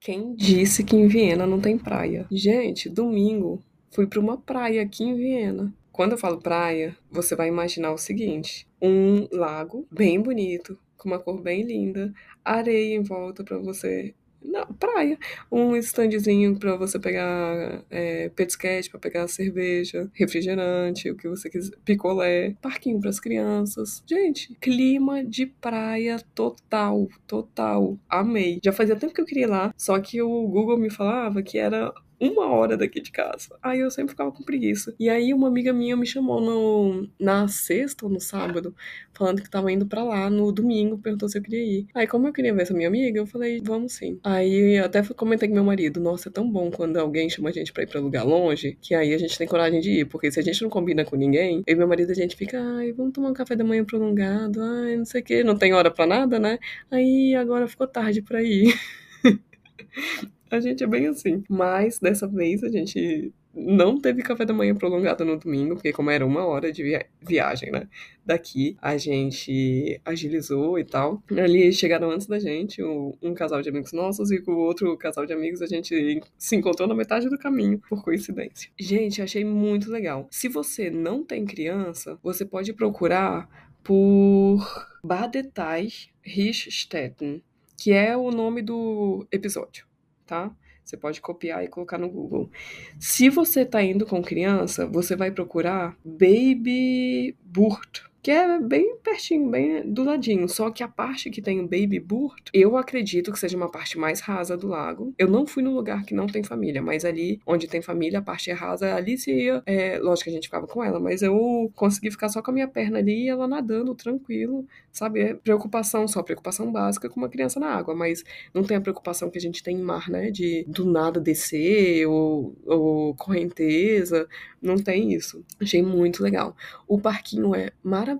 Quem disse que em Viena não tem praia? Gente, domingo fui para uma praia aqui em Viena. Quando eu falo praia, você vai imaginar o seguinte: um lago bem bonito, com uma cor bem linda, areia em volta para você não, praia. Um standzinho pra você pegar é, petisquete, pra pegar cerveja, refrigerante, o que você quiser, picolé, parquinho pras crianças. Gente, clima de praia total, total. Amei. Já fazia tempo que eu queria ir lá, só que o Google me falava que era uma hora daqui de casa. Aí eu sempre ficava com preguiça. E aí uma amiga minha me chamou no, na sexta ou no sábado, falando que tava indo para lá no domingo, perguntou se eu queria ir. Aí como eu queria ver essa minha amiga, eu falei, vamos sim. Aí até comentei com meu marido, nossa, é tão bom quando alguém chama a gente pra ir pra lugar longe, que aí a gente tem coragem de ir, porque se a gente não combina com ninguém, eu e meu marido a gente fica, ai, vamos tomar um café da manhã prolongado, ai, não sei o que, não tem hora para nada, né? Aí agora ficou tarde para ir. A gente é bem assim. Mas dessa vez a gente não teve café da manhã prolongado no domingo, porque como era uma hora de via viagem, né? Daqui a gente agilizou e tal. Ali chegaram antes da gente um, um, casal de amigos nossos e com o outro casal de amigos a gente se encontrou na metade do caminho, por coincidência. Gente, achei muito legal. Se você não tem criança, você pode procurar por Badetai Richtstetten, que é o nome do episódio tá? Você pode copiar e colocar no Google. Se você está indo com criança, você vai procurar Baby Burt que é bem pertinho, bem do ladinho. Só que a parte que tem o Baby Burto, eu acredito que seja uma parte mais rasa do lago. Eu não fui num lugar que não tem família, mas ali onde tem família, a parte é rasa, ali se ia. É, lógico que a gente ficava com ela, mas eu consegui ficar só com a minha perna ali e ela nadando tranquilo, sabe? É preocupação, só preocupação básica com uma criança na água, mas não tem a preocupação que a gente tem em mar, né? De do nada descer ou, ou correnteza. Não tem isso. Achei muito legal. O parquinho é maravilhoso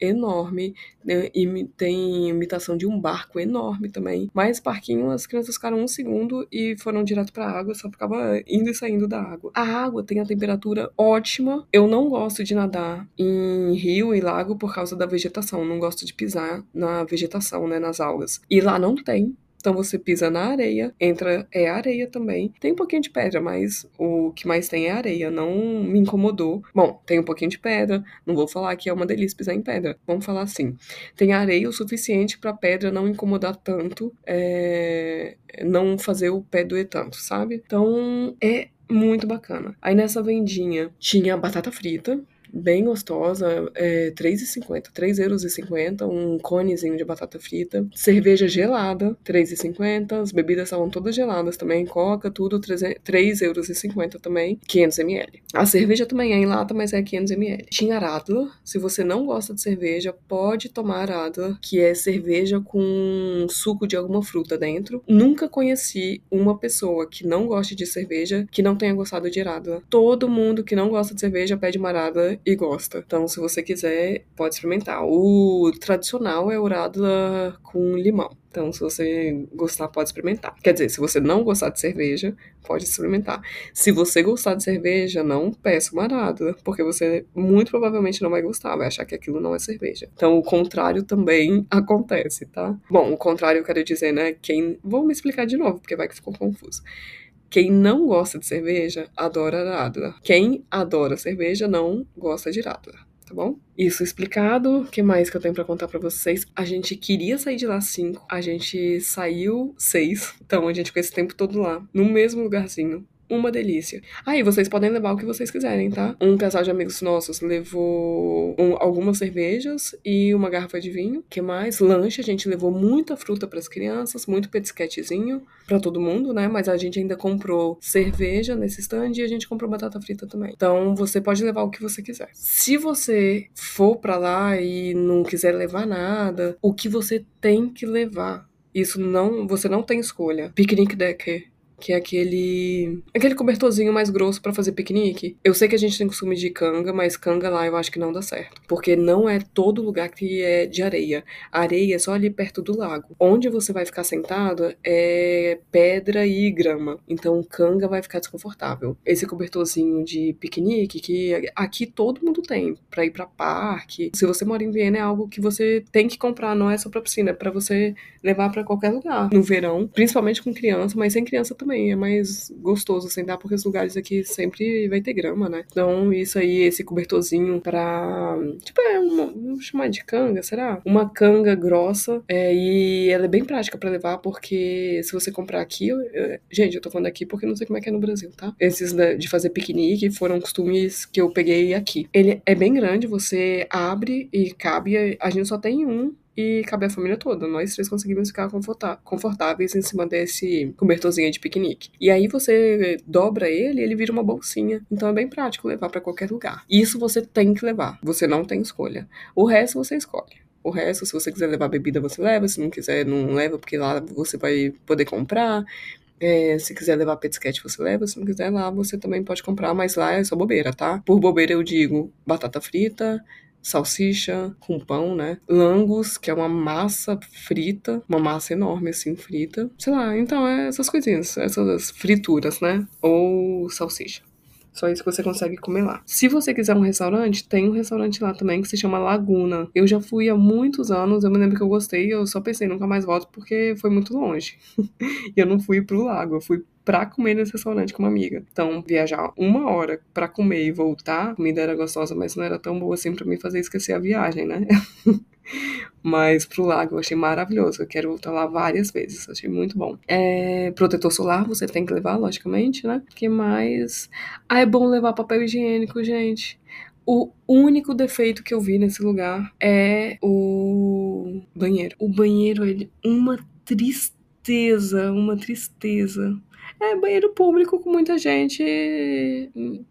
enorme, né? e tem imitação de um barco enorme também. Mas parquinho, as crianças ficaram um segundo e foram direto pra água, só ficava indo e saindo da água. A água tem a temperatura ótima. Eu não gosto de nadar em rio e lago por causa da vegetação, não gosto de pisar na vegetação, né, nas algas. E lá não tem. Então você pisa na areia, entra é areia também. Tem um pouquinho de pedra, mas o que mais tem é areia. Não me incomodou. Bom, tem um pouquinho de pedra. Não vou falar que é uma delícia pisar em pedra. Vamos falar assim. Tem areia o suficiente para pedra não incomodar tanto, é... não fazer o pé doer tanto, sabe? Então é muito bacana. Aí nessa vendinha tinha batata frita, bem gostosa, é 3,50, 3,50 euros, um conezinho de batata frita, cerveja gelada, 3,50, as bebidas estavam todas geladas também, coca, tudo, 3,50 euros também, 500 ml. A cerveja também é em lata, mas é 500 ml. Tinha Radler, se você não gosta de cerveja, pode tomar Radler, que é cerveja com suco de alguma fruta dentro. Nunca conheci uma pessoa que não goste de cerveja que não tenha gostado de Radler. Todo mundo que não gosta de cerveja pede uma Radler e gosta. Então, se você quiser, pode experimentar. O tradicional é o radler com limão. Então, se você gostar, pode experimentar. Quer dizer, se você não gostar de cerveja, pode experimentar. Se você gostar de cerveja, não peça uma radler, porque você muito provavelmente não vai gostar, vai achar que aquilo não é cerveja. Então, o contrário também acontece, tá? Bom, o contrário eu quero dizer, né? Quem. Vou me explicar de novo, porque vai que ficou confuso. Quem não gosta de cerveja, adora Radler. Quem adora cerveja, não gosta de Radler, tá bom? Isso explicado. O que mais que eu tenho para contar para vocês? A gente queria sair de lá 5, a gente saiu 6. Então a gente ficou esse tempo todo lá, no mesmo lugarzinho uma delícia. Aí, ah, vocês podem levar o que vocês quiserem, tá? Um casal de amigos nossos levou um, algumas cervejas e uma garrafa de vinho. que mais? Lanche, a gente levou muita fruta para as crianças, muito petisquetezinho para todo mundo, né? Mas a gente ainda comprou cerveja nesse stand e a gente comprou batata frita também. Então, você pode levar o que você quiser. Se você for para lá e não quiser levar nada, o que você tem que levar isso não, você não tem escolha. Picnic deck que é aquele aquele cobertorzinho mais grosso para fazer piquenique. Eu sei que a gente tem costume de canga, mas canga lá eu acho que não dá certo, porque não é todo lugar que é de areia. A areia é só ali perto do lago. Onde você vai ficar sentado é pedra e grama. Então canga vai ficar desconfortável. Esse cobertorzinho de piquenique que aqui todo mundo tem para ir para parque. Se você mora em Viena é algo que você tem que comprar, não é só para piscina, é para você levar para qualquer lugar. No verão, principalmente com criança, mas sem criança também é mais gostoso sentar porque os lugares aqui sempre vai ter grama, né? Então isso aí, esse cobertorzinho para tipo é uma, vamos chamar de canga, será? Uma canga grossa é, e ela é bem prática para levar porque se você comprar aqui, eu, eu, gente, eu tô falando aqui porque não sei como é que é no Brasil, tá? Esses de fazer piquenique foram costumes que eu peguei aqui. Ele é bem grande, você abre e cabe, a gente só tem um e cabe a família toda. Nós três conseguimos ficar confortáveis em cima desse cobertorzinho de piquenique. E aí você dobra ele ele vira uma bolsinha. Então é bem prático levar para qualquer lugar. Isso você tem que levar. Você não tem escolha. O resto você escolhe. O resto, se você quiser levar bebida, você leva. Se não quiser, não leva, porque lá você vai poder comprar. É, se quiser levar petisquete, você leva. Se não quiser, lá você também pode comprar, mas lá é só bobeira, tá? Por bobeira eu digo batata frita, salsicha com pão, né? Langos, que é uma massa frita, uma massa enorme assim, frita. Sei lá, então é essas coisinhas, essas frituras, né? Ou salsicha. Só isso que você consegue comer lá. Se você quiser um restaurante, tem um restaurante lá também que se chama Laguna. Eu já fui há muitos anos, eu me lembro que eu gostei, eu só pensei nunca mais volto porque foi muito longe. e eu não fui pro lago, eu fui pra comer nesse restaurante com uma amiga. Então, viajar uma hora pra comer e voltar, a comida era gostosa, mas não era tão boa assim pra me fazer esquecer a viagem, né? Mas pro lago eu achei maravilhoso. Eu quero voltar lá várias vezes. Achei muito bom. É, protetor solar você tem que levar, logicamente, né? que mais? Ah, é bom levar papel higiênico, gente. O único defeito que eu vi nesse lugar é o banheiro. O banheiro, ele, uma tristeza, uma tristeza. É banheiro público com muita gente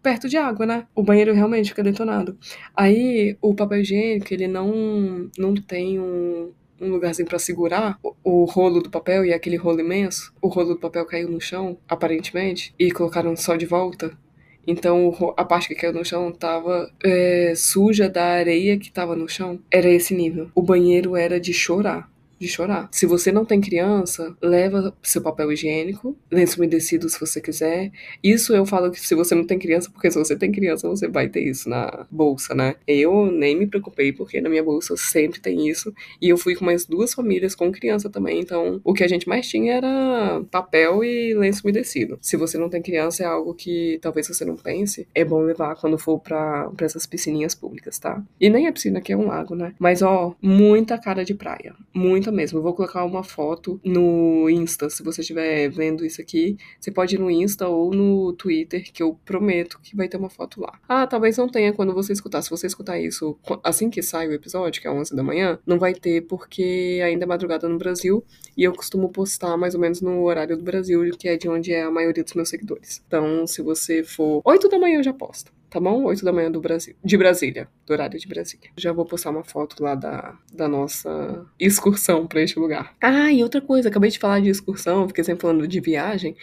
perto de água, né? O banheiro realmente fica detonado. Aí o papel higiênico, ele não, não tem um, um lugarzinho para segurar o, o, rolo do papel e aquele rolo imenso. O rolo do papel caiu no chão, aparentemente, e colocaram só de volta. Então a parte que caiu no chão tava é, suja da areia que tava no chão. Era esse nível. O banheiro era de chorar de chorar. Se você não tem criança, leva seu papel higiênico, lenço umedecido se você quiser. Isso eu falo que se você não tem criança, porque se você tem criança, você vai ter isso na bolsa, né? Eu nem me preocupei, porque na minha bolsa sempre tem isso. E eu fui com mais duas famílias com criança também, então o que a gente mais tinha era papel e lenço umedecido. Se você não tem criança, é algo que talvez você não pense, é bom levar quando for para essas piscininhas públicas, tá? E nem a piscina que é um lago, né? Mas ó, muita cara de praia. Muita mesmo. Eu vou colocar uma foto no Insta. Se você estiver vendo isso aqui, você pode ir no Insta ou no Twitter, que eu prometo que vai ter uma foto lá. Ah, talvez não tenha quando você escutar. Se você escutar isso assim que sai o episódio, que é 11 da manhã, não vai ter porque ainda é madrugada no Brasil e eu costumo postar mais ou menos no horário do Brasil, que é de onde é a maioria dos meus seguidores. Então, se você for 8 da manhã, eu já posto tá bom? 8 da manhã do Brasil. De Brasília, do horário de Brasília. Já vou postar uma foto lá da, da nossa excursão para este lugar. Ah, e outra coisa, acabei de falar de excursão, fiquei sempre falando de viagem.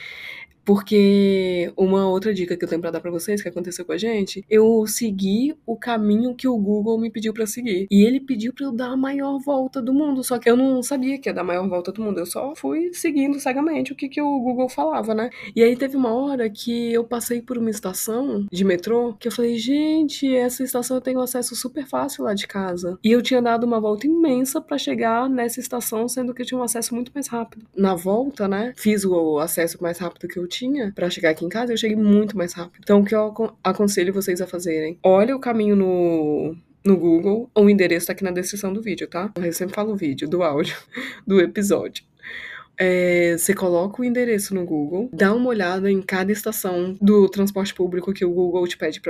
Porque uma outra dica que eu tenho pra dar pra vocês, que aconteceu com a gente, eu segui o caminho que o Google me pediu para seguir. E ele pediu para eu dar a maior volta do mundo, só que eu não sabia que ia dar a maior volta do mundo. Eu só fui seguindo cegamente o que, que o Google falava, né? E aí teve uma hora que eu passei por uma estação de metrô que eu falei, gente, essa estação eu tenho acesso super fácil lá de casa. E eu tinha dado uma volta imensa para chegar nessa estação, sendo que eu tinha um acesso muito mais rápido. Na volta, né? Fiz o acesso mais rápido que eu tinha tinha para chegar aqui em casa, eu cheguei muito mais rápido. Então, o que eu aconselho vocês a fazerem? Olha o caminho no, no Google, o endereço tá aqui na descrição do vídeo, tá? Eu sempre falo vídeo, do áudio, do episódio. É, você coloca o endereço no Google, dá uma olhada em cada estação do transporte público que o Google te pede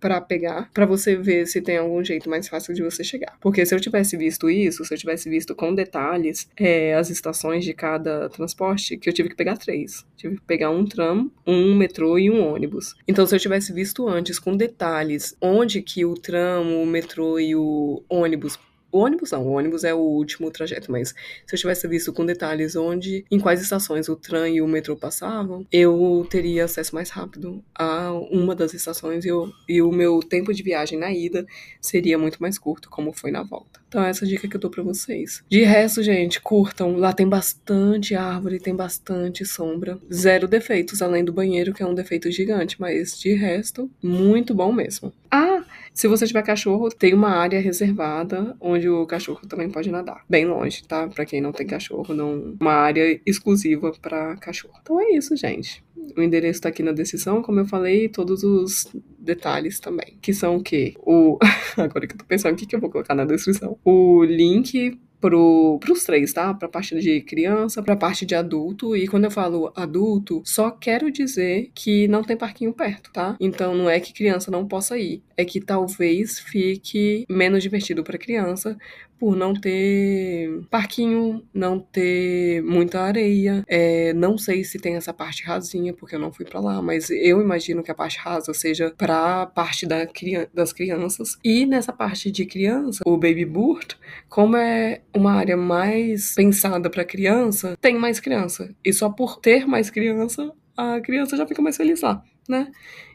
para pegar, para você ver se tem algum jeito mais fácil de você chegar. Porque se eu tivesse visto isso, se eu tivesse visto com detalhes é, as estações de cada transporte, que eu tive que pegar três. Tive que pegar um tram, um metrô e um ônibus. Então, se eu tivesse visto antes com detalhes onde que o tram, o metrô e o ônibus O ônibus não, o ônibus é o último trajeto, mas se eu tivesse visto com detalhes onde, em quais estações o trem e o metrô passavam, eu teria acesso mais rápido a uma das estações e, eu, e o meu tempo de viagem na ida seria muito mais curto, como foi na volta. Então, essa é dica que eu dou pra vocês. De resto, gente, curtam. Lá tem bastante árvore, tem bastante sombra. Zero defeitos, além do banheiro, que é um defeito gigante, mas de resto, muito bom mesmo. Ah, se você tiver cachorro, tem uma área reservada onde o cachorro também pode nadar. Bem longe, tá? Pra quem não tem cachorro, não... uma área exclusiva para cachorro. Então é isso, gente. O endereço tá aqui na descrição, como eu falei, todos os detalhes também. Que são o quê? O. Agora que eu tô pensando, o que, que eu vou colocar na descrição? O link pro, pros três, tá? Pra parte de criança, pra parte de adulto. E quando eu falo adulto, só quero dizer que não tem parquinho perto, tá? Então não é que criança não possa ir, é que talvez fique menos divertido para criança por não ter parquinho, não ter muita areia. É, não sei se tem essa parte rasinha, porque eu não fui para lá, mas eu imagino que a parte rasa seja para parte da, das crianças. E nessa parte de criança, o Baby Burt, como é uma área mais pensada para criança, tem mais criança. E só por ter mais criança, a criança já fica mais feliz lá, né?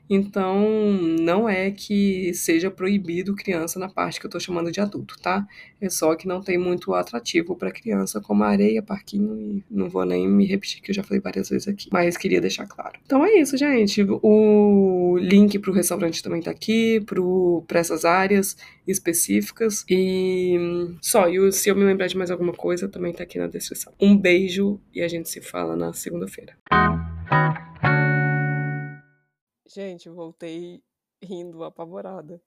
Então, não é que seja proibido criança na parte que eu tô chamando de adulto, tá? É só que não tem muito atrativo para criança, como areia, parquinho, e não vou nem me repetir, que eu já falei várias vezes aqui, mas queria deixar claro. Então é isso, gente. O link pro restaurante também tá aqui, para essas áreas específicas. E só, e se eu me lembrar de mais alguma coisa, também tá aqui na descrição. Um beijo e a gente se fala na segunda-feira. Gente, voltei rindo apavorada.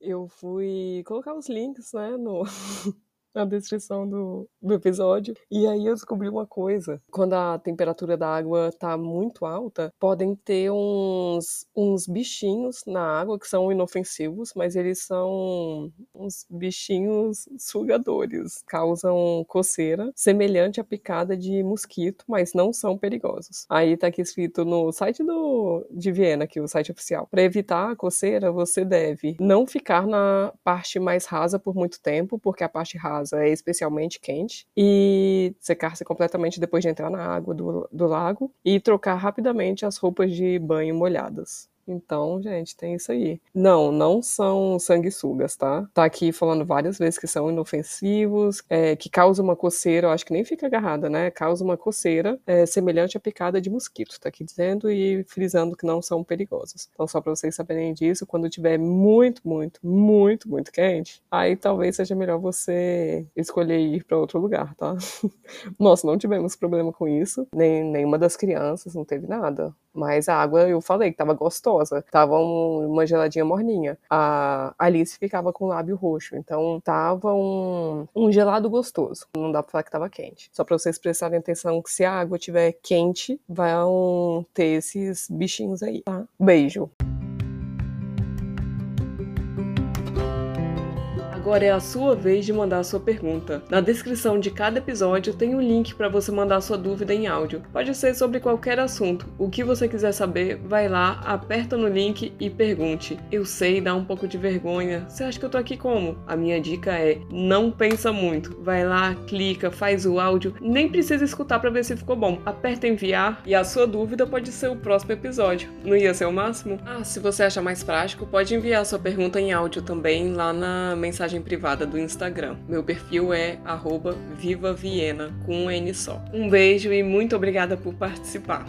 Eu fui colocar os links, né, no, na descrição do, do episódio. E aí eu descobri uma coisa. Quando a temperatura da água tá muito alta, podem ter uns, uns bichinhos na água que são inofensivos, mas eles são uns bichinhos sugadores. Causam coceira, semelhante à picada de mosquito, mas não são perigosos. Aí tá aqui escrito no site do, de Viena, que o site oficial. Para evitar a coceira, você deve não ficar na parte mais rasa por muito tempo, porque a parte rasa é especialmente quente e secar-se completamente depois de entrar na água do, do lago e trocar rapidamente as roupas de banho molhadas. Então, gente, tem isso aí. Não, não são sanguessugas, tá? Tá aqui falando várias vezes que são inofensivos, é, que causa uma coceira, eu acho que nem fica agarrada, né? Causa uma coceira é, semelhante à picada de mosquito, tá aqui dizendo e frisando que não são perigosos. Então, só para vocês saberem disso, quando tiver muito, muito, muito, muito quente, aí talvez seja melhor você escolher ir para outro lugar, tá? Nossa, não tivemos problema com isso, nem nenhuma das crianças, não teve nada. Mas a água, eu falei que tava gostosa. Tava um, uma geladinha morninha. A Alice ficava com o lábio roxo. Então tava um, um gelado gostoso. Não dá pra falar que tava quente. Só pra vocês prestarem atenção que se a água tiver quente, vão ter esses bichinhos aí, tá? Beijo. Agora é a sua vez de mandar a sua pergunta. Na descrição de cada episódio tem um link para você mandar sua dúvida em áudio. Pode ser sobre qualquer assunto. O que você quiser saber, vai lá, aperta no link e pergunte. Eu sei, dá um pouco de vergonha. Você acha que eu tô aqui como? A minha dica é: não pensa muito. Vai lá, clica, faz o áudio, nem precisa escutar para ver se ficou bom. Aperta enviar e a sua dúvida pode ser o próximo episódio. Não ia ser o máximo? Ah, se você acha mais prático, pode enviar sua pergunta em áudio também lá na mensagem privada do Instagram. Meu perfil é @vivaviena com um N só. Um beijo e muito obrigada por participar.